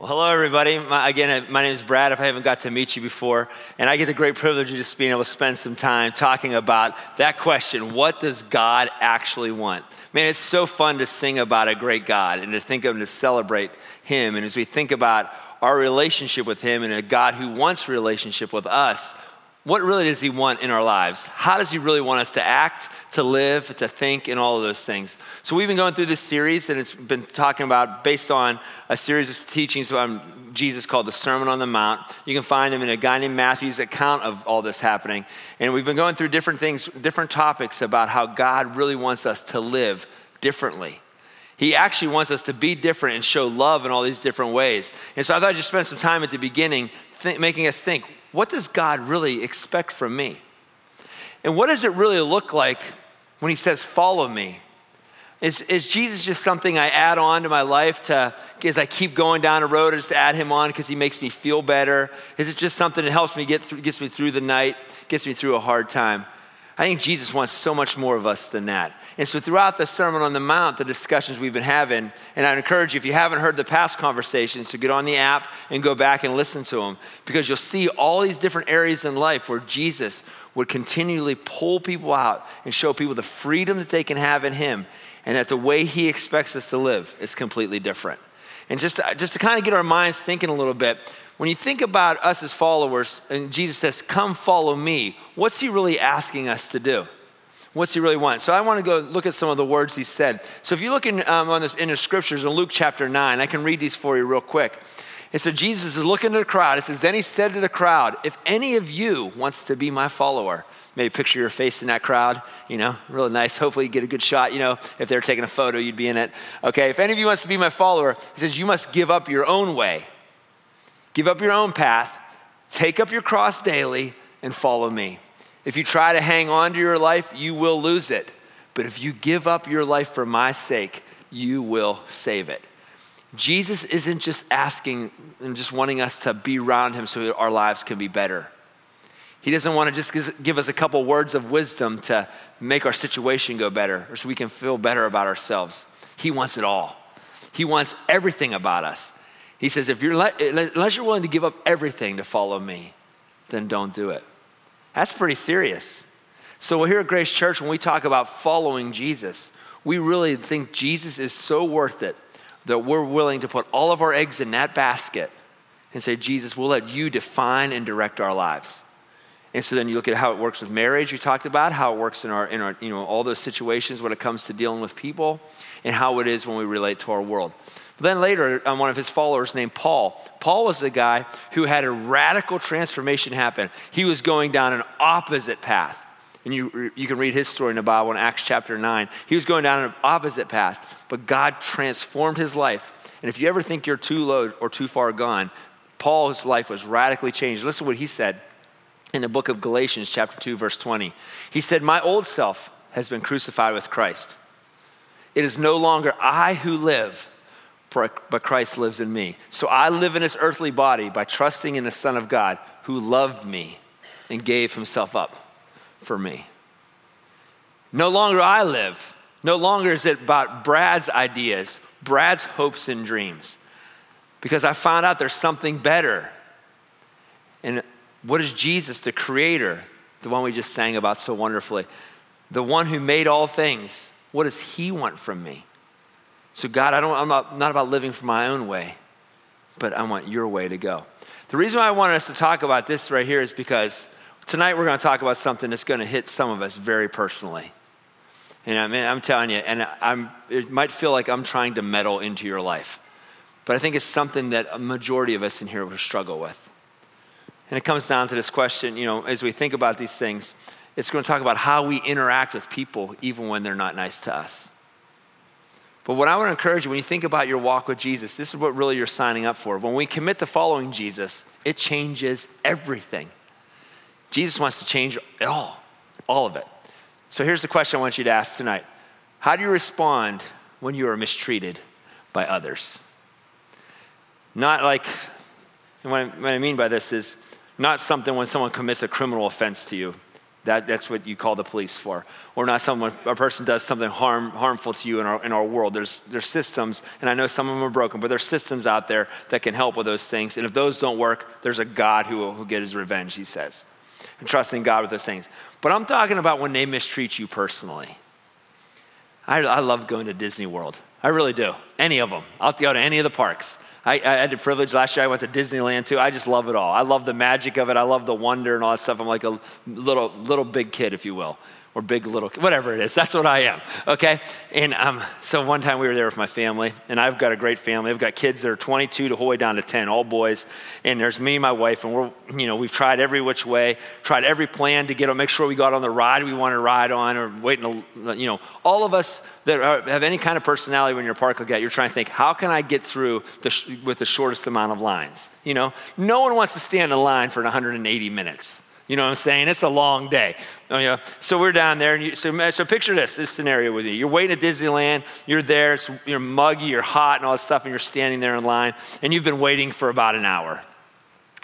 Well, hello, everybody. My, again, uh, my name is Brad, if I haven't got to meet you before. And I get the great privilege of just being able to spend some time talking about that question what does God actually want? Man, it's so fun to sing about a great God and to think of and to celebrate Him. And as we think about our relationship with Him and a God who wants relationship with us, what really does he want in our lives? How does he really want us to act, to live, to think, and all of those things? So, we've been going through this series, and it's been talking about based on a series of teachings on Jesus called the Sermon on the Mount. You can find them in a guy named Matthew's account of all this happening. And we've been going through different things, different topics about how God really wants us to live differently. He actually wants us to be different and show love in all these different ways. And so I thought I'd just spend some time at the beginning th- making us think what does God really expect from me? And what does it really look like when He says, Follow me? Is, is Jesus just something I add on to my life to, as I keep going down a road, just to add him on because he makes me feel better? Is it just something that helps me get through, gets me through the night, gets me through a hard time? I think Jesus wants so much more of us than that. And so, throughout the Sermon on the Mount, the discussions we've been having, and I'd encourage you, if you haven't heard the past conversations, to get on the app and go back and listen to them, because you'll see all these different areas in life where Jesus would continually pull people out and show people the freedom that they can have in Him, and that the way He expects us to live is completely different. And just just to kind of get our minds thinking a little bit, when you think about us as followers, and Jesus says, Come follow me, what's he really asking us to do? What's he really want? So I want to go look at some of the words he said. So if you look in, um, on this, in the scriptures in Luke chapter 9, I can read these for you real quick. It said, Jesus is looking at the crowd. It says, Then he said to the crowd, If any of you wants to be my follower, maybe picture your face in that crowd, you know, really nice. Hopefully, you get a good shot. You know, if they're taking a photo, you'd be in it. Okay, if any of you wants to be my follower, he says, You must give up your own way Give up your own path, take up your cross daily, and follow me. If you try to hang on to your life, you will lose it. But if you give up your life for my sake, you will save it. Jesus isn't just asking and just wanting us to be around him so our lives can be better. He doesn't want to just give us a couple words of wisdom to make our situation go better or so we can feel better about ourselves. He wants it all. He wants everything about us. He says, if you're, unless you're willing to give up everything to follow me, then don't do it. That's pretty serious. So here at Grace Church, when we talk about following Jesus, we really think Jesus is so worth it that we're willing to put all of our eggs in that basket and say, Jesus, we'll let you define and direct our lives. And so then you look at how it works with marriage, we talked about, how it works in our, in our, you know, all those situations when it comes to dealing with people, and how it is when we relate to our world. Then later, on one of his followers named Paul, Paul was the guy who had a radical transformation happen. He was going down an opposite path. And you, you can read his story in the Bible in Acts chapter 9. He was going down an opposite path, but God transformed his life. And if you ever think you're too low or too far gone, Paul's life was radically changed. Listen to what he said in the book of Galatians, chapter 2, verse 20. He said, My old self has been crucified with Christ. It is no longer I who live but Christ lives in me. So I live in this earthly body by trusting in the Son of God who loved me and gave himself up for me. No longer I live. No longer is it about Brad's ideas, Brad's hopes and dreams. Because I found out there's something better. And what is Jesus, the creator, the one we just sang about so wonderfully, the one who made all things? What does he want from me? So, God, I don't, I'm not, not about living for my own way, but I want your way to go. The reason why I wanted us to talk about this right here is because tonight we're going to talk about something that's going to hit some of us very personally. And I mean, I'm telling you, and I'm, it might feel like I'm trying to meddle into your life, but I think it's something that a majority of us in here will struggle with. And it comes down to this question, you know, as we think about these things, it's going to talk about how we interact with people even when they're not nice to us. But what I want to encourage you when you think about your walk with Jesus, this is what really you're signing up for. When we commit to following Jesus, it changes everything. Jesus wants to change it all, all of it. So here's the question I want you to ask tonight How do you respond when you are mistreated by others? Not like, I, what I mean by this is not something when someone commits a criminal offense to you. That, that's what you call the police for. Or not someone, a person does something harm, harmful to you in our, in our world. There's, there's systems, and I know some of them are broken, but there's systems out there that can help with those things. And if those don't work, there's a God who will, who will get his revenge, he says. And trusting God with those things. But I'm talking about when they mistreat you personally. I, I love going to Disney World. I really do. Any of them. I'll go to any of the parks. I, I, had the privilege last year. I went to Disneyland too. I just love it all. I love the magic of it. I love the wonder and all that stuff. I'm like a little, little big kid, if you will or big little, whatever it is. That's what I am, okay? And um, so one time we were there with my family, and I've got a great family. I've got kids that are 22 to way down to 10, all boys. And there's me and my wife, and we're, you know, we've tried every which way, tried every plan to get on, make sure we got on the ride we want to ride on, or waiting to, you know, all of us that are, have any kind of personality when you're a park like you're trying to think, how can I get through the, with the shortest amount of lines? You know, no one wants to stand in line for 180 minutes. You know what I'm saying? It's a long day. Oh, yeah. So we're down there, and you, so, so picture this, this scenario with you. You're waiting at Disneyland, you're there, it's, you're muggy, you're hot, and all this stuff, and you're standing there in line, and you've been waiting for about an hour.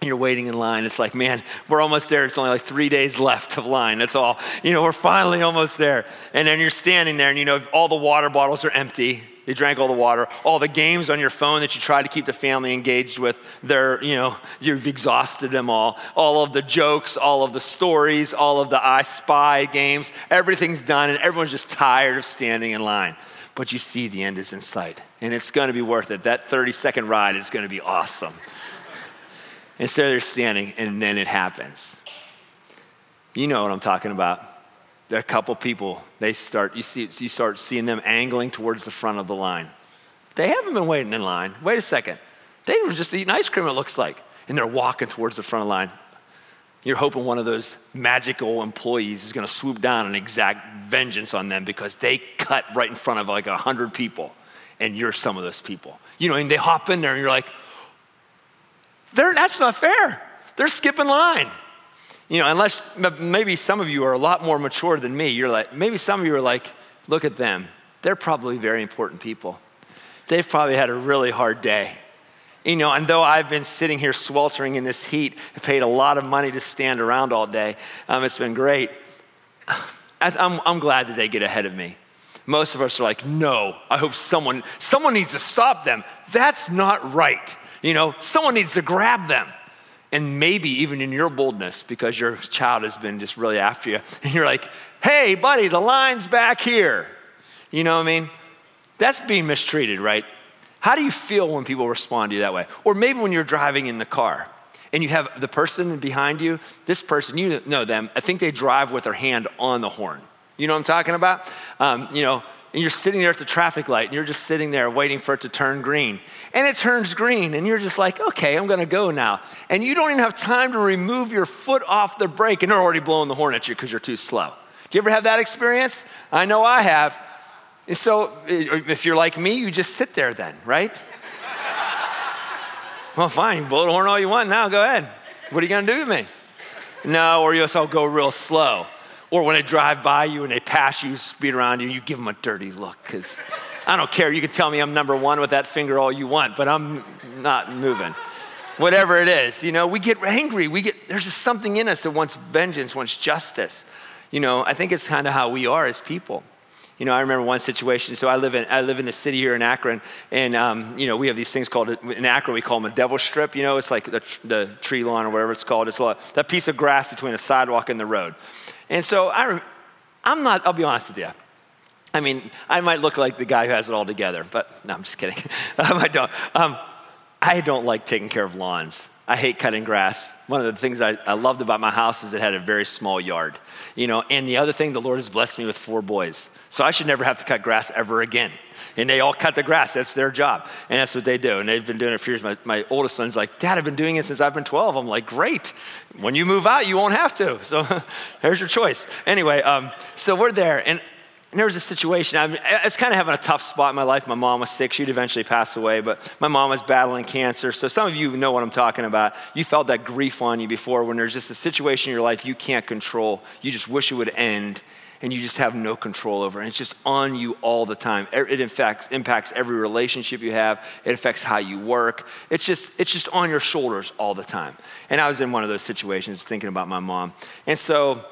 And you're waiting in line. It's like, man, we're almost there. It's only like three days left of line. That's all. You know, we're finally almost there. And then you're standing there, and you know, all the water bottles are empty they drank all the water. All the games on your phone that you try to keep the family engaged with, they're, you know, you've exhausted them all. All of the jokes, all of the stories, all of the I Spy games, everything's done, and everyone's just tired of standing in line. But you see the end is in sight, and it's going to be worth it. That 30 second ride is going to be awesome. Instead, they're standing, and then it happens. You know what I'm talking about a couple people, they start, you, see, you start seeing them angling towards the front of the line. They haven't been waiting in line. Wait a second. They were just eating ice cream, it looks like. And they're walking towards the front of the line. You're hoping one of those magical employees is going to swoop down and exact vengeance on them because they cut right in front of like a hundred people, and you're some of those people. You know, and they hop in there, and you're like, "That's not fair. They're skipping line." You know, unless maybe some of you are a lot more mature than me, you're like, maybe some of you are like, look at them. They're probably very important people. They've probably had a really hard day. You know, and though I've been sitting here sweltering in this heat, I paid a lot of money to stand around all day. Um, it's been great. I'm, I'm glad that they get ahead of me. Most of us are like, no, I hope someone, someone needs to stop them. That's not right. You know, someone needs to grab them and maybe even in your boldness because your child has been just really after you and you're like hey buddy the line's back here. You know what i mean? That's being mistreated right? How do you feel when people respond to you that way? Or maybe when you're driving in the car and you have the person behind you this person you know them i think they drive with their hand on the horn. You know what i'm talking about? Um, you know and you're sitting there at the traffic light and you're just sitting there waiting for it to turn green. And it turns green and you're just like, okay, I'm gonna go now. And you don't even have time to remove your foot off the brake and they're already blowing the horn at you because you're too slow. Do you ever have that experience? I know I have. And so if you're like me, you just sit there then, right? well, fine, blow the horn all you want now, go ahead. What are you gonna do to me? No, or you'll go real slow. Or when they drive by you and they pass you, speed around you, you give them a dirty look because I don't care. You can tell me I'm number one with that finger all you want, but I'm not moving. Whatever it is, you know, we get angry. We get there's just something in us that wants vengeance, wants justice. You know, I think it's kind of how we are as people. You know, I remember one situation. So I live in I live in the city here in Akron, and um, you know we have these things called in Akron we call them a devil strip. You know, it's like the, the tree lawn or whatever it's called. It's a, that piece of grass between a sidewalk and the road. And so I, I'm not, I'll be honest with you. I mean, I might look like the guy who has it all together, but no, I'm just kidding. I don't. Um, I don't like taking care of lawns. I hate cutting grass. One of the things I, I, loved about my house is it had a very small yard. You know, and the other thing, the Lord has blessed me with four boys. So I should never have to cut grass ever again and they all cut the grass. That's their job. And that's what they do. And they've been doing it for years. My, my oldest son's like, Dad, I've been doing it since I've been 12. I'm like, great. When you move out, you won't have to. So there's your choice. Anyway, um, so we're there. And and there was a situation, I, I was kind of having a tough spot in my life. My mom was sick. She'd eventually pass away, but my mom was battling cancer. So some of you know what I'm talking about. You felt that grief on you before when there's just a situation in your life you can't control. You just wish it would end and you just have no control over. And it's just on you all the time. It impacts, impacts every relationship you have. It affects how you work. It's just, it's just on your shoulders all the time. And I was in one of those situations thinking about my mom. And so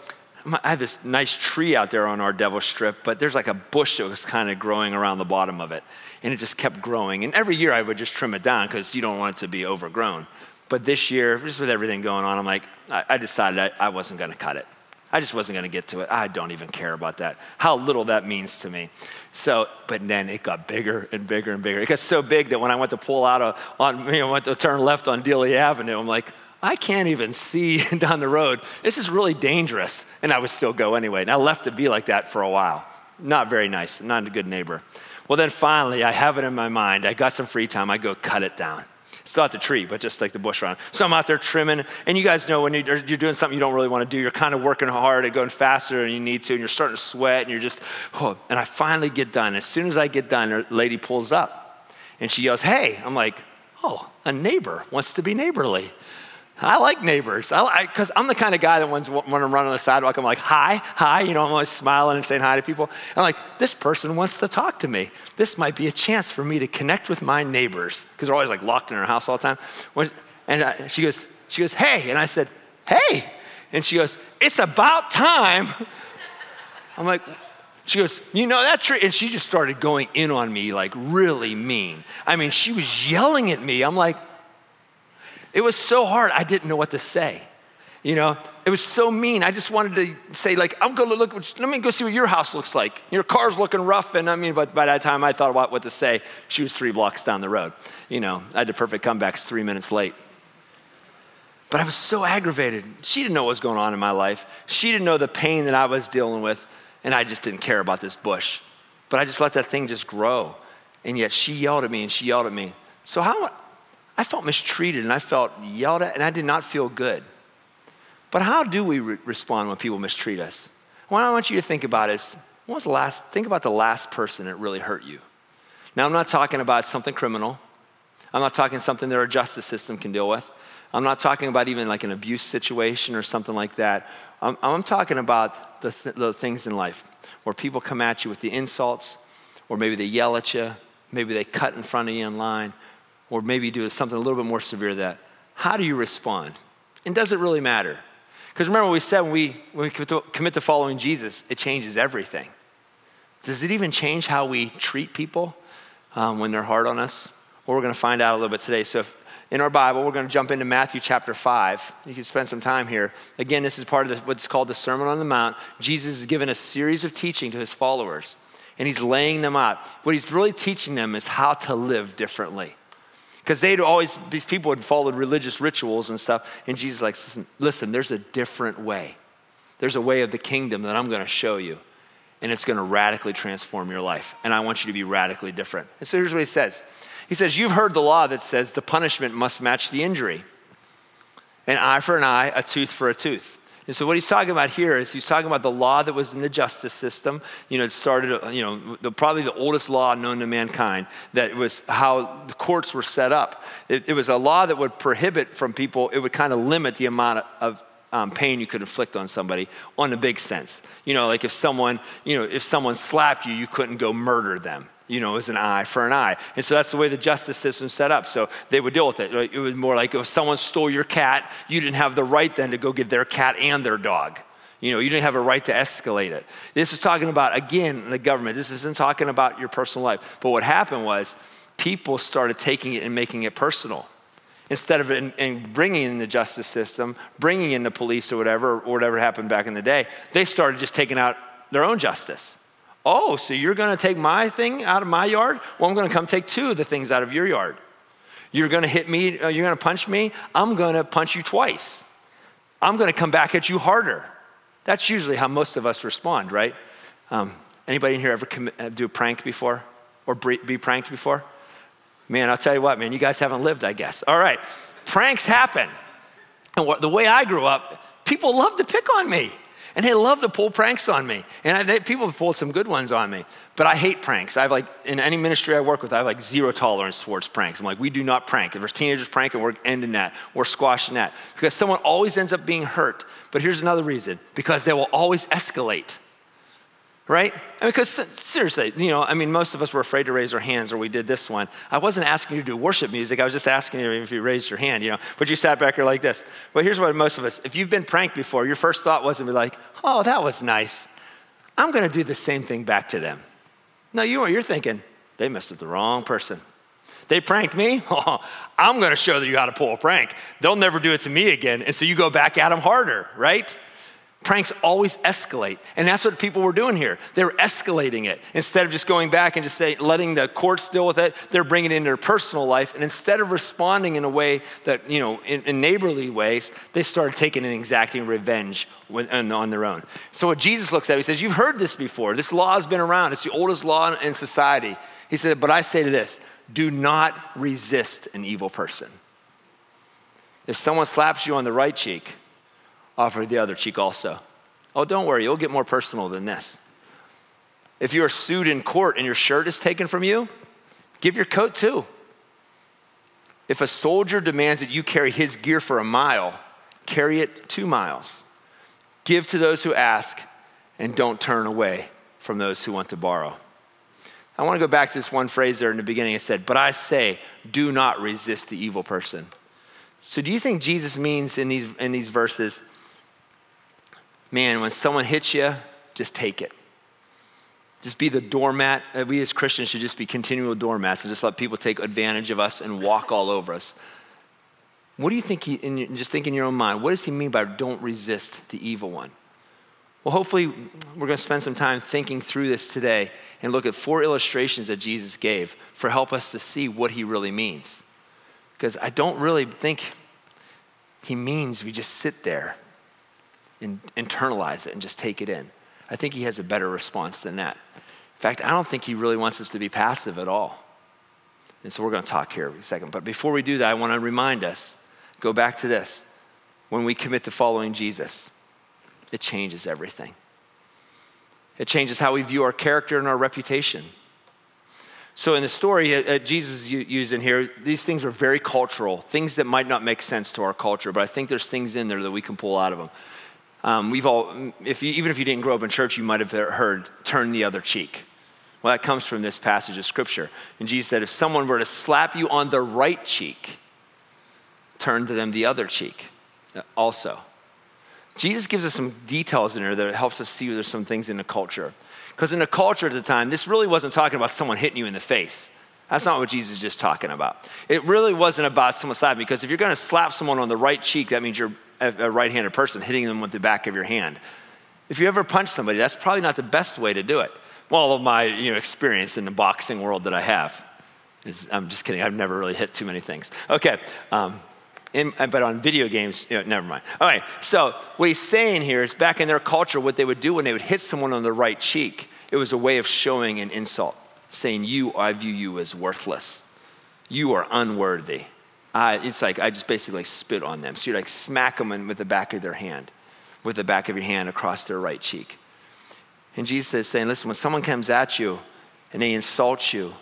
I have this nice tree out there on our devil strip, but there's like a bush that was kind of growing around the bottom of it. And it just kept growing. And every year I would just trim it down because you don't want it to be overgrown. But this year, just with everything going on, I'm like, I, decided I, wasn't going to cut it. I just wasn't going to get to it. I don't even care about that. How little that means to me. So, but then it got bigger and bigger and bigger. It got so big that when I went to pull out on, you know, went to turn left on Dealey Avenue, I'm like, I can't even see down the road. This is really dangerous. And I would still go anyway. And I left it be like that for a while. Not very nice, not a good neighbor. Well, then finally, I have it in my mind. I got some free time. I go cut it down. It's not the tree, but just like the bush around. So I'm out there trimming, and you guys know when you're, doing something you don't really want to do, you're kind of working hard and going faster than you need to, and you're starting to sweat, and you're just, oh. And I finally get done. As soon as I get done, a lady pulls up, and she yells, "Hey!" I'm like, "Oh, a neighbor wants to be neighborly." I like neighbors. Because I'm the kind of guy that when, when I'm running on the sidewalk, I'm like, hi, hi. You know, I'm always smiling and saying hi to people. I'm like, this person wants to talk to me. This might be a chance for me to connect with my neighbors because they're always like locked in their house all the time. When, and I, she goes, she goes, hey. And I said, hey. And she goes, it's about time. I'm like, she goes, You know that tree? And she just started going in on me like really mean. I mean, she was yelling at me. I'm like, it was so hard, I didn't know what to say. You know, it was so mean. I just wanted to say, like, I'm going to look, let me go see what your house looks like. Your car's looking rough. And I mean, but by that time I thought about what to say. She was three blocks down the road. You know, I had the perfect comebacks three minutes late. But I was so aggravated. She didn't know what was going on in my life. She didn't know the pain that I was dealing with. And I just didn't care about this bush. But I just let that thing just grow. And yet she yelled at me and she yelled at me. So how, I felt mistreated and I felt yelled at and I did not feel good. But how do we re- respond when people mistreat us? What I want you to think about is when was the last, think about the last person that really hurt you. Now, I'm not talking about something criminal. I'm not talking something that our justice system can deal with. I'm not talking about even like an abuse situation or something like that. I'm, I'm talking about the, th- the things in life where people come at you with the insults, or maybe they yell at you, maybe they cut in front of you in line, or maybe do something a little bit more severe than that, how do you respond? And does it really matter? Because remember, we said when we, when we commit to following Jesus, it changes everything. Does it even change how we treat people um, when they're hard on us? Well, we're going to find out a little bit today. So, if, in our Bible, we're going to jump into Matthew chapter 5. You can spend some time here. Again, this is part of the, what's called the Sermon on the Mount. Jesus is giving a series of teaching to his followers, and he's laying them out. What he's really teaching them is how to live differently. Because they'd always, these people had followed religious rituals and stuff. And Jesus like, listen, listen, there's a different way. There's a way of the kingdom that I'm going to show you. And it's going to radically transform your life. And I want you to be radically different. And so here's what he says He says, You've heard the law that says the punishment must match the injury an eye for an eye, a tooth for a tooth. And so what he's talking about here is he's talking about the law that was in the justice system. You know, it started, you know, the, probably the oldest law known to mankind. That was how the courts were set up. It, it was a law that would prohibit from people. It would kind of limit the amount of, um, pain you could inflict on somebody on a big sense. You know, like if someone, you know, if someone slapped you, you couldn't go murder them you know, it was an eye for an eye. And so that's the way the justice system set up. So they would deal with it. It was more like if someone stole your cat, you didn't have the right then to go get their cat and their dog. You know, you didn't have a right to escalate it. This is talking about, again, the government. This isn't talking about your personal life. But what happened was people started taking it and making it personal. Instead of in, in bringing in the justice system, bringing in the police or whatever, or whatever happened back in the day, they started just taking out their own justice. Oh, so you're going to take my thing out of my yard? Well, I'm going to come take two of the things out of your yard. You're going to hit me, uh, you're going to punch me? I'm going to punch you twice. I'm going to come back at you harder. That's usually how most of us respond, right? Um, anybody in here ever uh, do a prank before or be pranked before? Man, I'll tell you what, man, you guys haven't lived, I guess. All right, pranks happen. And what, the way I grew up, people love to pick on me. And they love to pull pranks on me. And I, they, people have pulled some good ones on me. But I hate pranks. I have like, in any ministry I work with, I have like zero tolerance towards pranks. I'm like, we do not prank. If there's teenagers pranking, we're ending that. We're squashing that. Because someone always ends up being hurt. But here's another reason because they will always escalate. Right? I mean, because seriously, you know, I mean, most of us were afraid to raise our hands, or we did this one. I wasn't asking you to do worship music. I was just asking you if you raised your hand, you know. But you sat back here like this. Well, here's what most of us, if you've been pranked before, your first thought wasn't be like, oh, that was nice. I'm going to do the same thing back to them. No, you are. You're thinking, they messed with the wrong person. They pranked me. Oh, I'm going to show you how to pull a prank. They'll never do it to me again. And so you go back at them harder, right? Pranks always escalate. And that's what people were doing here. They were escalating it. Instead of just going back and just say, letting the courts deal with it, they're bringing it into their personal life. And instead of responding in a way that, you know, in, in neighborly ways, they started taking and exacting revenge when, on their own. So what Jesus looks at, he says, You've heard this before. This law has been around. It's the oldest law in society. He said, But I say to this do not resist an evil person. If someone slaps you on the right cheek, offer the other cheek also. Oh, don't worry, you'll get more personal than this. If you are sued in court and your shirt is taken from you, give your coat too. If a soldier demands that you carry his gear for a mile, carry it two miles. Give to those who ask, and don't turn away from those who want to borrow. I want to go back to this one phrase there in the beginning. It said, But I say, do not resist the evil person. So, do you think Jesus means in these, in these verses, man, when someone hits you, just take it. Just be the doormat. Uh, we as Christians should just be continual doormats and just let people take advantage of us and walk all over us. What do you think he, just think in your own mind, what does he mean by don't resist the evil one? Well, hopefully, we're going to spend some time thinking through this today and look at four illustrations that Jesus gave for help us to see what he really means. Because I don't really think he means we just sit there and internalize it and just take it in. I think he has a better response than that. In fact, I don't think he really wants us to be passive at all. And so we're going to talk here in a second. But before we do that, I want to remind us go back to this. When we commit to following Jesus, it changes everything. It changes how we view our character and our reputation. So, in the story uh Jesus used in here, these things are very cultural, things that might not make sense to our culture, but I think there's things in there that we can pull out of them. Um, we've all, if you, even if you didn't grow up in church, you might have heard turn the other cheek. Well, that comes from this passage of scripture. And Jesus said, if someone were to slap you on the right cheek, turn to them the other cheek uh, also. Jesus gives us some details in there that helps us see there's some things in the culture. Because in the culture at the time, this really wasn't talking about someone hitting you in the face. That's not what Jesus is just talking about. It really wasn't about someone slapping, because if you're going to slap someone on the right cheek, that means you're a right handed person, hitting them with the back of your hand. If you ever punch somebody, that's probably not the best way to do it. Well, of my you know, experience in the boxing world that I have, is, I'm just kidding, I've never really hit too many things. Okay, um, in, but on video games, you know, never mind. All right, so what he's saying here is back in their culture, what they would do when they would hit someone on the right cheek, it was a way of showing an insult, saying, You, I view you as worthless. You are unworthy uh, it's like I just basically like spit on them. So you like smack them with the back of their hand, with the back of your hand across their right cheek. And Jesus is saying, listen, when someone comes at you and they insult you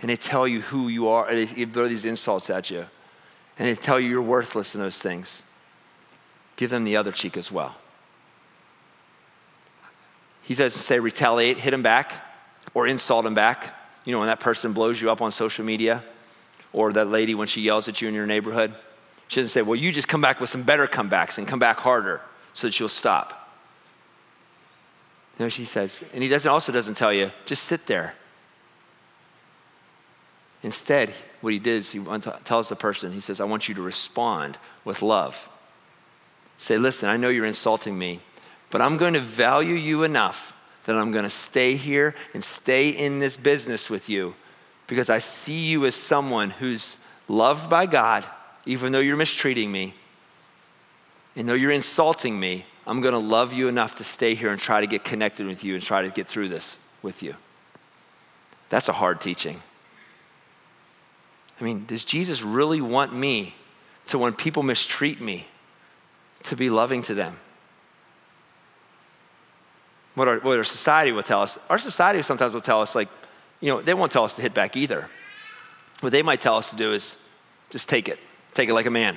and they tell you who you are, and they throw these insults at you, and they tell you you're worthless in those things, give them the other cheek as well. He doesn't say retaliate, hit them back, or insult them back. You know, when that person blows you up on social media, or that lady when she yells at you in your neighborhood. She doesn't say, Well, you just come back with some better comebacks and come back harder so that she'll stop. No, she says, and he doesn't also doesn't tell you, just sit there. Instead, what he did is he tells the person, he says, I want you to respond with love. Say, listen, I know you're insulting me, but I'm going to value you enough that I'm going to stay here and stay in this business with you because I see you as someone who's loved by God, even though you're mistreating me. And though you're insulting me, I'm going to love you enough to stay here and try to get connected with you and try to get through this with you. That's a hard teaching. I mean, does Jesus really want me to, when people mistreat me, to be loving to them? What our, what our society will tell us, our society sometimes will tell us, like, you know, they won't tell us to hit back either. What they might tell us to do is just take it, take it like a man.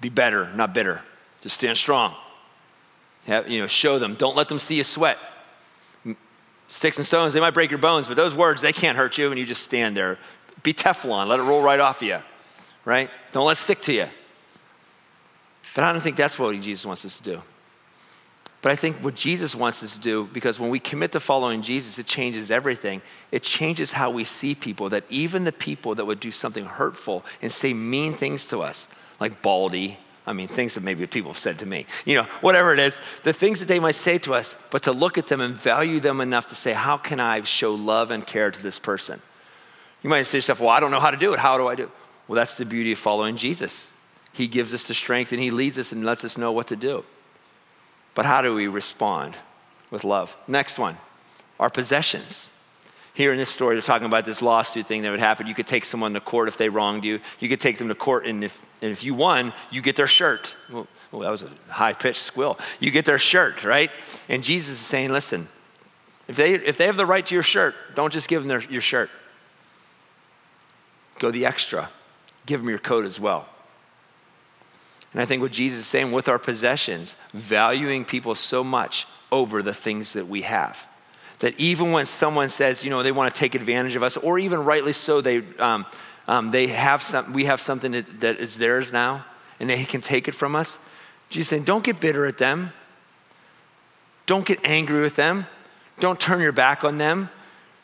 Be better, not bitter. Just stand strong. Have, you know, show them. Don't let them see you sweat. Sticks and stones, they might break your bones, but those words, they can't hurt you, and you just stand there. Be Teflon, let it roll right off of you, right? Don't let it stick to you. But I don't think that's what Jesus wants us to do. But I think what Jesus wants us to do, because when we commit to following Jesus, it changes everything. It changes how we see people, that even the people that would do something hurtful and say mean things to us, like Baldy, I mean, things that maybe people have said to me, you know, whatever it is, the things that they might say to us, but to look at them and value them enough to say, how can I show love and care to this person? You might say to yourself, well, I don't know how to do it. How do I do it? Well, that's the beauty of following Jesus. He gives us the strength and He leads us and lets us know what to do. But how do we respond with love? Next one, our possessions. Here in this story, they're talking about this lawsuit thing that would happen. You could take someone to court if they wronged you. You could take them to court, and if, and if you won, you get their shirt. Well, that was a high pitched squill. You get their shirt, right? And Jesus is saying, listen, if they, if they have the right to your shirt, don't just give them their, your shirt. Go the extra. Give them your coat as well. And I think what Jesus is saying with our possessions, valuing people so much over the things that we have. That even when someone says, you know, they want to take advantage of us, or even rightly so, they, um, um, they have some, we have something that, that is theirs now, and they can take it from us. Jesus saying, don't get bitter at them. Don't get angry with them. Don't turn your back on them.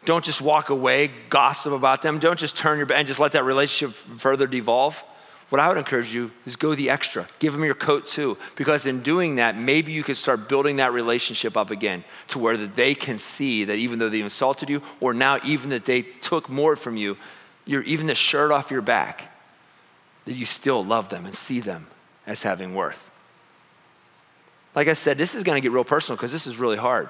Don't just walk away, gossip about them. Don't just turn your back and just let that relationship further devolve what I would encourage you is go the extra. Give them your coat too. Because in doing that, maybe you can start building that relationship up again to where that they can see that even though they insulted you, or now even that they took more from you, you're even the shirt off your back, that you still love them and see them as having worth. Like I said, this is going to get real personal because this is really hard.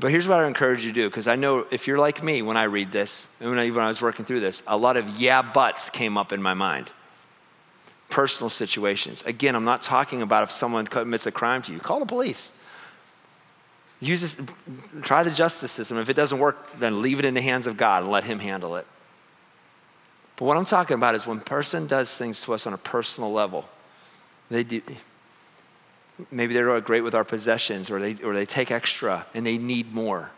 But here's what I encourage you to do, because I know if you're like me when I read this, and when I, when I was working through this, a lot of yeah buts came up in my mind personal situations. Again, I'm not talking about if someone commits a crime to you. Call the police. Use this, try the justice system. If it doesn't work, then leave it in the hands of God and let Him handle it. But what I'm talking about is when a person does things to us on a personal level, they do, maybe they're great with our possessions or they, or they take extra and they need more.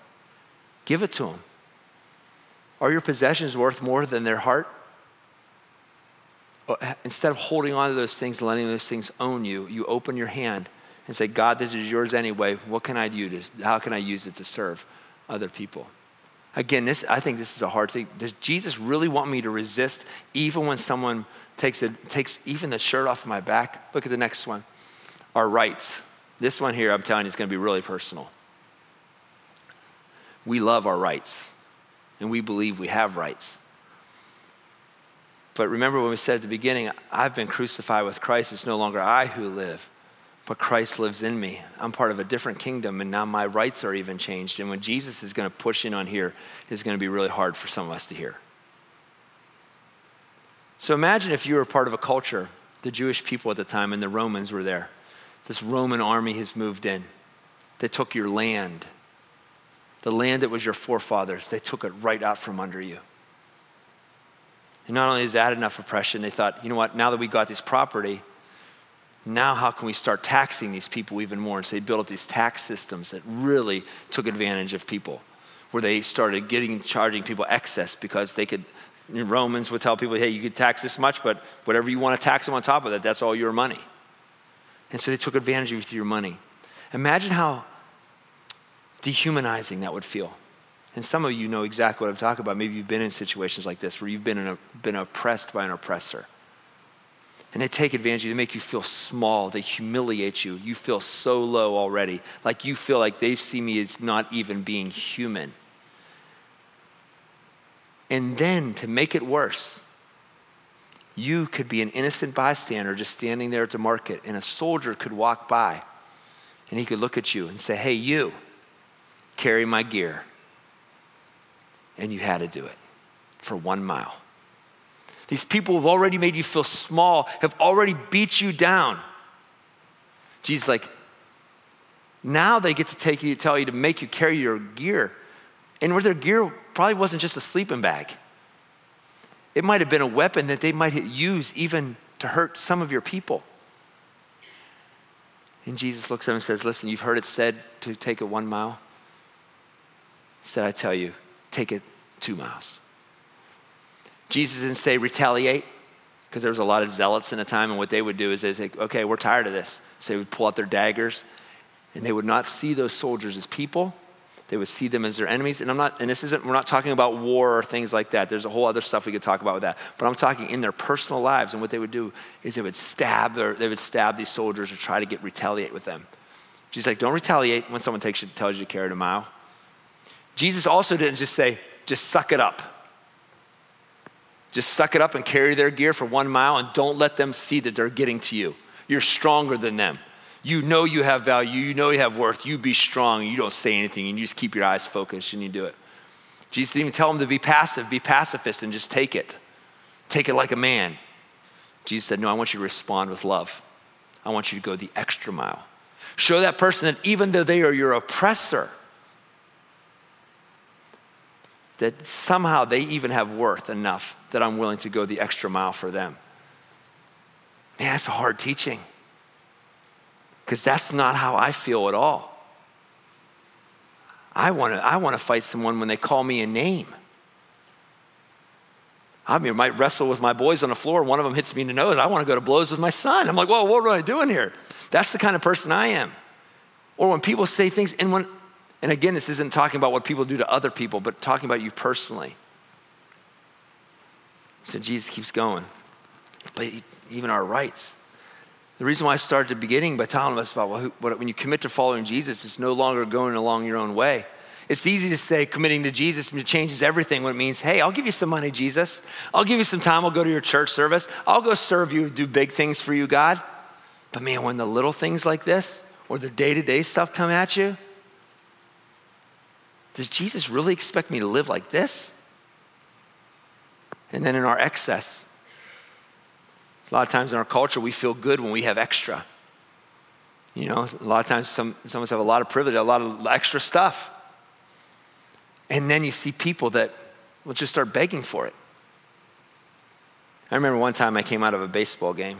Give it to them. Are your possessions worth more than their heart? Instead of holding on to those things and letting those things own you, you open your hand and say, God, this is yours anyway. What can I do? To, how can I use it to serve other people? Again, this, I think this is a hard thing. Does Jesus really want me to resist even when someone takes, a, takes even the shirt off my back? Look at the next one. Our rights. This one here, I'm telling you, is going to be really personal. We love our rights, and we believe we have rights. But remember when we said at the beginning, I've been crucified with Christ. It's no longer I who live, but Christ lives in me. I'm part of a different kingdom, and now my rights are even changed. And when Jesus is going to push in on here, it's going to be really hard for some of us to hear. So imagine if you were part of a culture, the Jewish people at the time, and the Romans were there. This Roman army has moved in. They took your land, the land that was your forefathers, they took it right out from under you. And not only is that enough oppression, they thought, you know what, now that we got this property, now how can we start taxing these people even more? And so they built up these tax systems that really took advantage of people, where they started getting charging people excess because they could. Romans would tell people, hey, you could tax this much, but whatever you want to tax them on top of that, that's all your money. And so they took advantage of your money. Imagine how dehumanizing that would feel. And some of you know exactly what I'm talking about. Maybe you've been in situations like this where you've been, a, been oppressed by an oppressor. And they take advantage of you. They make you feel small. They humiliate you. You feel so low already. Like you feel like they see me as not even being human. And then to make it worse, you could be an innocent bystander just standing there at the market, and a soldier could walk by and he could look at you and say, Hey, you, carry my gear and you had to do it for one mile. These people have already made you feel small, have already beat you down. Jesus, like, now they get to take you, tell you to make you carry your gear. And where their gear probably wasn't just a sleeping bag. It might have been a weapon that they might use even to hurt some of your people. And Jesus looks at him and says, Listen, you've heard it said to take it one mile. Instead, I tell you, take it two miles. Jesus didn't say retaliate, because there was a lot of zealots in the time, and what they would do is they'd say, okay, we're tired of this. So they would pull out their daggers, and they would not see those soldiers as people. They would see them as their enemies. And I'm not, and this isn't, we're not talking about war or things like that. There's a whole other stuff we could talk about with that. But I'm talking in their personal lives, and what they would do is they would stab their, they would stab these soldiers or try to get retaliate with them. She's like, don't retaliate when someone takes you, tells you to carry a mile. Jesus also didn't just say, just suck it up. Just suck it up and carry their gear for one mile and don't let them see that they're getting to you. You're stronger than them. You know you have value. You know you have worth. You be strong. You don't say anything. And you just keep your eyes focused and you do it. Jesus didn't even tell them to be passive, be pacifist and just take it. Take it like a man. Jesus said, No, I want you to respond with love. I want you to go the extra mile. Show that person that even though they are your oppressor, that somehow they even have worth enough that I'm willing to go the extra mile for them. Man, that's a hard teaching. Because that's not how I feel at all. I want to I wanna fight someone when they call me a name. I mean, I might wrestle with my boys on the floor. One of them hits me in the nose. I want to go to blows with my son. I'm like, whoa, what am I doing here? That's the kind of person I am. Or when people say things, and when and again, this isn't talking about what people do to other people, but talking about you personally. So Jesus keeps going. But even our rights. The reason why I started at the beginning by telling us about when you commit to following Jesus, it's no longer going along your own way. It's easy to say committing to Jesus changes everything when it means, hey, I'll give you some money, Jesus. I'll give you some time. I'll go to your church service. I'll go serve you, do big things for you, God. But man, when the little things like this or the day to day stuff come at you, does Jesus really expect me to live like this? And then in our excess, a lot of times in our culture, we feel good when we have extra. You know, a lot of times some, some of us have a lot of privilege, a lot of extra stuff. And then you see people that will just start begging for it. I remember one time I came out of a baseball game.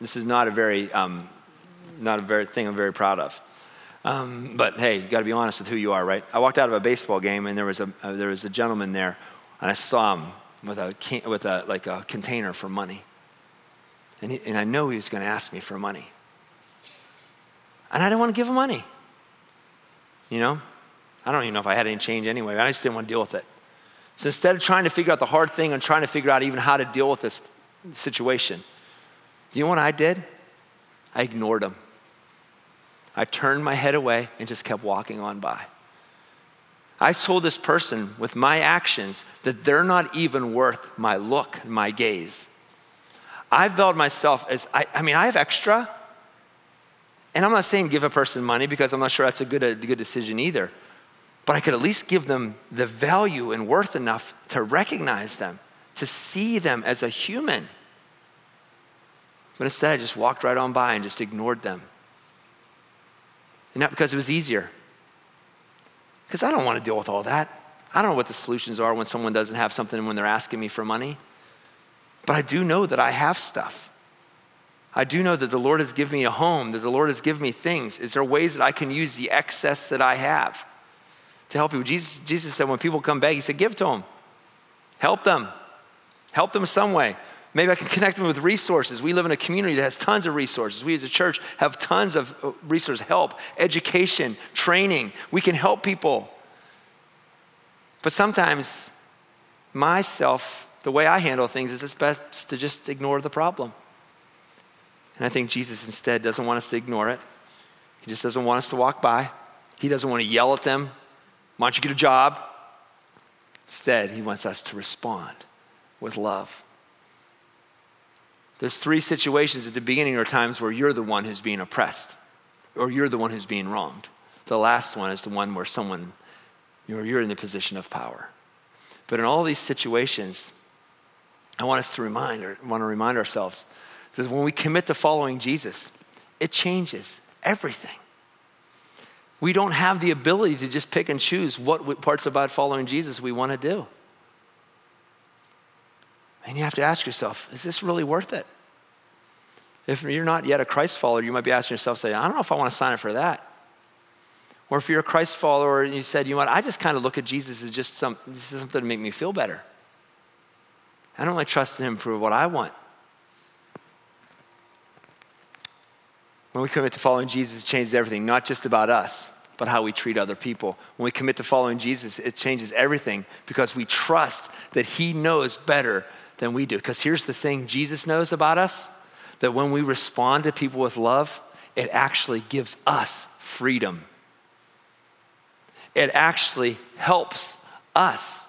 This is not a very, um, not a very thing I'm very proud of. Um, but hey, you got to be honest with who you are, right? I walked out of a baseball game and there was a uh, there was a gentleman there, and I saw him with a can, with a like a container for money, and he, and I know he was going to ask me for money, and I didn't want to give him money. You know, I don't even know if I had any change anyway. I just didn't want to deal with it. So instead of trying to figure out the hard thing and trying to figure out even how to deal with this situation, do you know what I did? I ignored him. I turned my head away and just kept walking on by. I told this person with my actions that they're not even worth my look, my gaze. I felt myself as, I, I mean, I have extra. And I'm not saying give a person money because I'm not sure that's a good, a good decision either. But I could at least give them the value and worth enough to recognize them, to see them as a human. But instead, I just walked right on by and just ignored them. And not because it was easier. Because I don't want to deal with all that. I don't know what the solutions are when someone doesn't have something when they're asking me for money. But I do know that I have stuff. I do know that the Lord has given me a home, that the Lord has given me things. Is there ways that I can use the excess that I have to help people? Jesus, Jesus said when people come back, He said, give to them, help them, help them some way. Maybe I can connect them with resources. We live in a community that has tons of resources. We as a church have tons of uh, resources help, education, training. We can help people. But sometimes, myself, the way I handle things is it's best to just ignore the problem. And I think Jesus instead doesn't want us to ignore it. He just doesn't want us to walk by. He doesn't want to yell at them, why don't you get a job? Instead, he wants us to respond with love. There's three situations at the beginning are times where you're the one who's being oppressed or you're the one who's being wronged. The last one is the one where someone, you're, you're in the position of power. But in all these situations, I want us to remind, or want to remind ourselves that when we commit to following Jesus, it changes everything. We don't have the ability to just pick and choose what parts about following Jesus we want to do. And you have to ask yourself, is this really worth it? If you're not yet a Christ follower, you might be asking yourself, say, I don't know if I want to sign up for that. Or if you're a Christ follower and you said, you know what, I just kind of look at Jesus as just some, this is something to make me feel better. I don't really trust him for what I want. When we commit to following Jesus, it changes everything, not just about us, but how we treat other people. When we commit to following Jesus, it changes everything because we trust that he knows better than we do. Because here's the thing Jesus knows about us that when we respond to people with love, it actually gives us freedom. It actually helps us.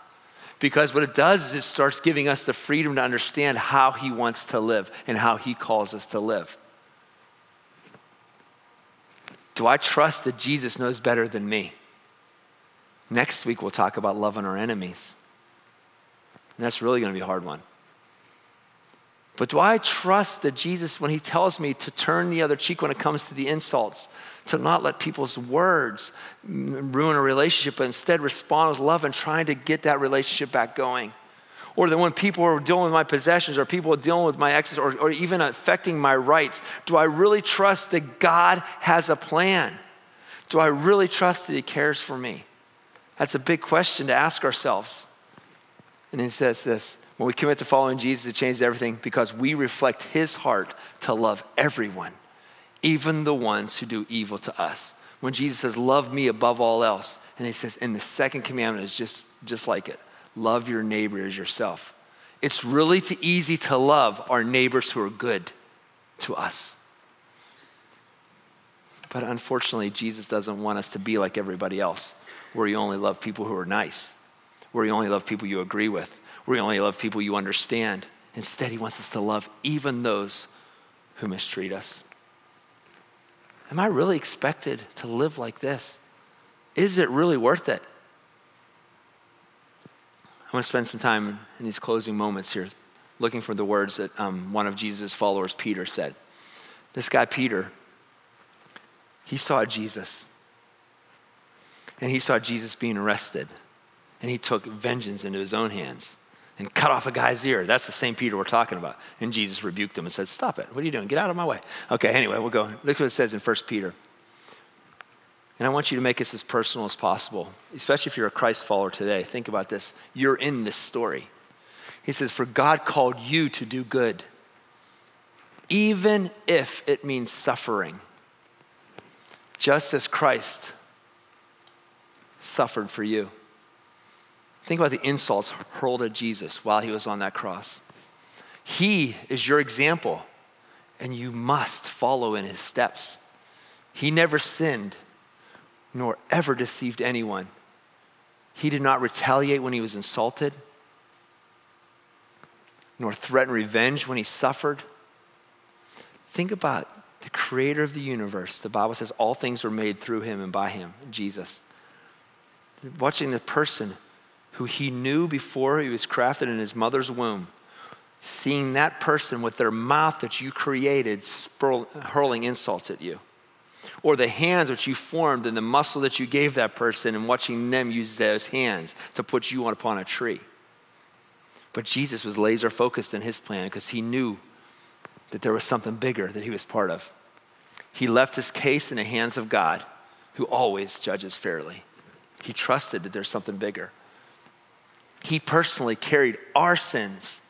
Because what it does is it starts giving us the freedom to understand how He wants to live and how He calls us to live. Do I trust that Jesus knows better than me? Next week, we'll talk about loving our enemies. And that's really going to be a hard one. But do I trust that Jesus, when he tells me to turn the other cheek when it comes to the insults, to not let people's words ruin a relationship, but instead respond with love and trying to get that relationship back going? Or that when people are dealing with my possessions, or people are dealing with my exes, or, or even affecting my rights, do I really trust that God has a plan? Do I really trust that He cares for me? That's a big question to ask ourselves. And He says this when we commit to following Jesus, it changes everything because we reflect his heart to love everyone, even the ones who do evil to us. When Jesus says, Love me above all else, and he says, and the second commandment is just, just like it love your neighbor as yourself. It's really too easy to love our neighbors who are good to us. But unfortunately, Jesus doesn't want us to be like everybody else, where you only love people who are nice, where you only love people you agree with, we only love people you understand. Instead, He wants us to love even those who mistreat us. Am I really expected to live like this? Is it really worth it? I want to spend some time in these closing moments here looking for the words that um, one of Jesus' followers, Peter, said. This guy, Peter, he saw Jesus. And he saw Jesus being arrested. And he took vengeance into his own hands and cut off a guy's ear. That's the same Peter we're talking about. And Jesus rebuked him and said, Stop it. What are you doing? Get out of my way. Okay, anyway, we'll go. Look what it says in 1 Peter. And I want you to make this as personal as possible, especially if you're a Christ follower today. Think about this. You're in this story. He says, For God called you to do good, even if it means suffering, just as Christ suffered for you. Think about the insults hurled at Jesus while he was on that cross. He is your example, and you must follow in his steps. He never sinned, nor ever deceived anyone. He did not retaliate when he was insulted, nor threaten revenge when he suffered. Think about the creator of the universe. The Bible says all things were made through him and by him, Jesus. Watching the person who he knew before he was crafted in his mother's womb, seeing that person with their mouth that you created spurl, hurling insults at you, or the hands which you formed and the muscle that you gave that person, and watching them use those hands to put you upon a tree. But Jesus was laser focused in his plan because he knew that there was something bigger that he was part of. He left his case in the hands of God, who always judges fairly. He trusted that there's something bigger. He personally carried our sins.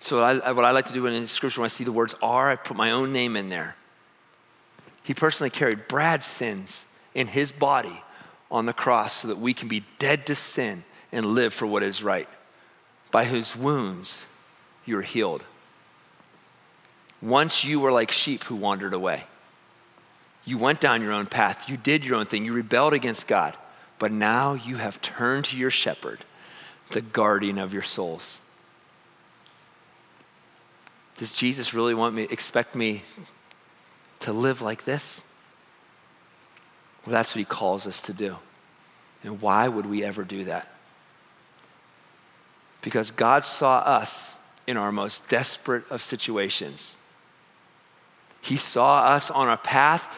So, I, what I like to do in scripture when I see the words "our," I put my own name in there. He personally carried Brad's sins in his body on the cross so that we can be dead to sin and live for what is right. By whose wounds you are healed. Once you were like sheep who wandered away. You went down your own path. You did your own thing. You rebelled against God. But now you have turned to your shepherd the guardian of your souls. Does Jesus really want me, expect me to live like this? Well, that's what he calls us to do. And why would we ever do that? Because God saw us in our most desperate of situations. He saw us on a path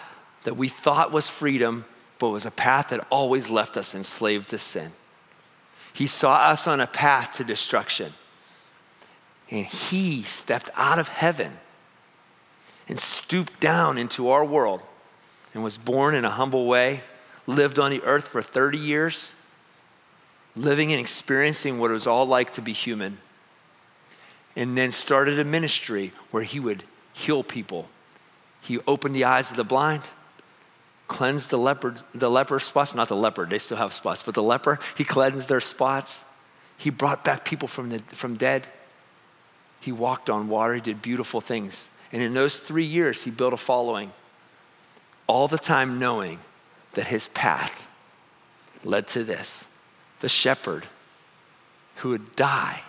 that we thought was freedom, but was a path that always left us enslaved to sin. He saw us on a path to destruction. And he stepped out of heaven and stooped down into our world and was born in a humble way, lived on the earth for 30 years, living and experiencing what it was all like to be human, and then started a ministry where he would heal people. He opened the eyes of the blind, cleansed the leopard, the leper spots, not the leopard, they still have spots, but the leper, he cleansed their spots. He brought back people from, the, from dead. He walked on water, he did beautiful things. And in those three years, he built a following, all the time knowing that his path led to this the shepherd who would die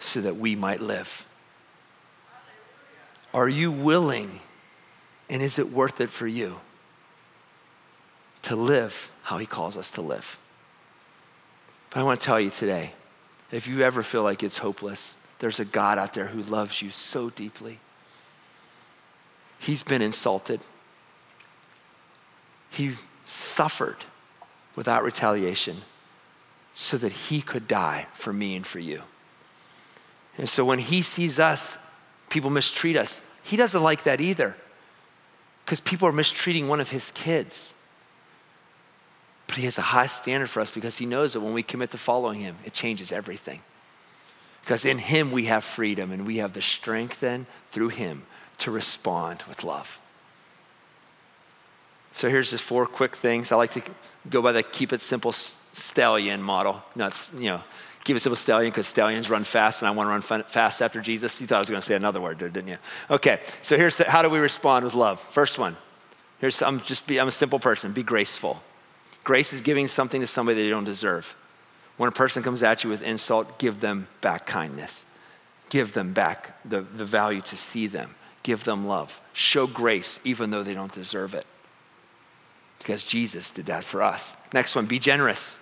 so that we might live. Are you willing and is it worth it for you to live how he calls us to live? But I want to tell you today if you ever feel like it's hopeless, there's a God out there who loves you so deeply. He's been insulted, he suffered without retaliation so that he could die for me and for you. And so when he sees us, people mistreat us, he doesn't like that either because people are mistreating one of his kids. But he has a high standard for us because he knows that when we commit to following him, it changes everything. Because in Him we have freedom and we have the strength then through Him to respond with love. So here's just four quick things. I like to go by the keep it simple stallion model. Not, you know, keep it simple stallion because stallions run fast and I want to run fast after Jesus. You thought I was going to say another word there, didn't you? Okay, so here's the, how do we respond with love? First one. Here's I'm just be, I'm a simple person. Be graceful. Grace is giving something to somebody they don't deserve. When a person comes at you with insult, give them back kindness. Give them back the, the value to see them. Give them love. Show grace even though they don't deserve it. Because Jesus did that for us. Next one, be generous.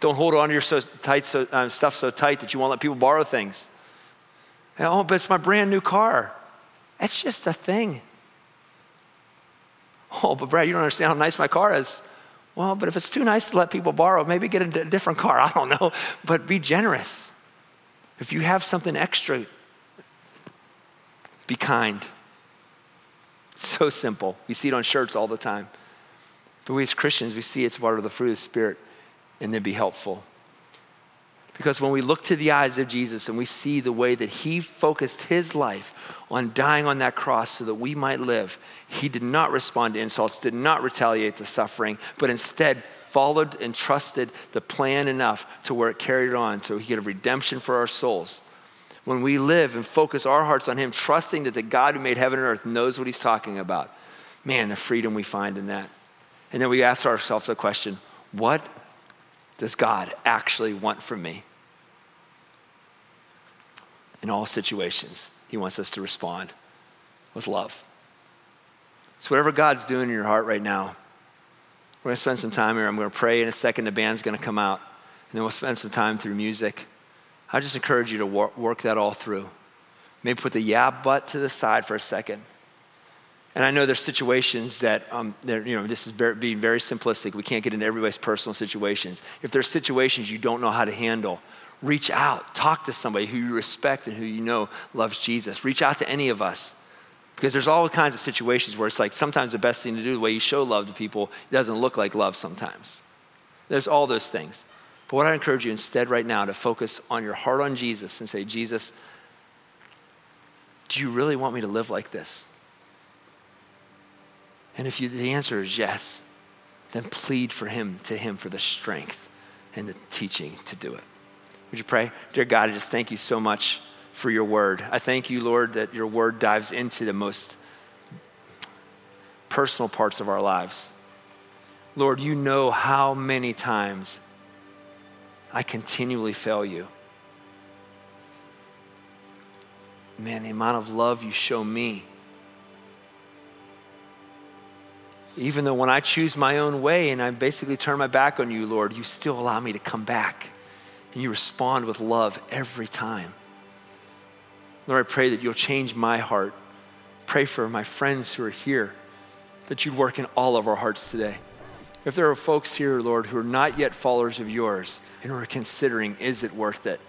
Don't hold on to your so tight, so, uh, stuff so tight that you won't let people borrow things. oh, but it's my brand new car. That's just a thing. Oh, but Brad, you don't understand how nice my car is. Well, but if it's too nice to let people borrow, maybe get a different car. I don't know. But be generous. If you have something extra, be kind. So simple. We see it on shirts all the time. But we as Christians, we see it's part of the fruit of the Spirit, and then be helpful. Because when we look to the eyes of Jesus and we see the way that he focused his life on dying on that cross so that we might live, he did not respond to insults, did not retaliate to suffering, but instead followed and trusted the plan enough to where it carried on so he could have redemption for our souls. When we live and focus our hearts on him, trusting that the God who made heaven and earth knows what he's talking about, man, the freedom we find in that. And then we ask ourselves the question what does God actually want from me? In all situations, He wants us to respond with love. So, whatever God's doing in your heart right now, we're going to spend some time here. I'm going to pray in a second. The band's going to come out, and then we'll spend some time through music. I just encourage you to work that all through. Maybe put the yeah, but to the side for a second. And I know there's situations that, um, you know, this is very, being very simplistic. We can't get into everybody's personal situations. If there's situations you don't know how to handle, reach out. Talk to somebody who you respect and who you know loves Jesus. Reach out to any of us. Because there's all kinds of situations where it's like sometimes the best thing to do, the way you show love to people, doesn't look like love sometimes. There's all those things. But what I encourage you instead right now to focus on your heart on Jesus and say, Jesus, do you really want me to live like this? And if you, the answer is yes, then plead for him to him for the strength and the teaching to do it. Would you pray? Dear God, I just thank you so much for your word. I thank you, Lord, that your word dives into the most personal parts of our lives. Lord, you know how many times I continually fail you. Man, the amount of love you show me Even though when I choose my own way and I basically turn my back on you, Lord, you still allow me to come back. And you respond with love every time. Lord, I pray that you'll change my heart. Pray for my friends who are here, that you'd work in all of our hearts today. If there are folks here, Lord, who are not yet followers of yours and who are considering, is it worth it?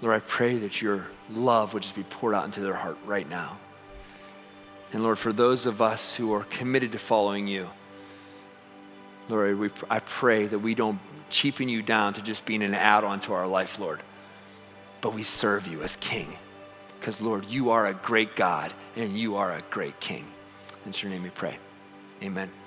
Lord, I pray that your love would just be poured out into their heart right now. And Lord, for those of us who are committed to following you, Lord, we, I pray that we don't cheapen you down to just being an add on to our life, Lord, but we serve you as King. Because, Lord, you are a great God and you are a great King. In your name we pray. Amen.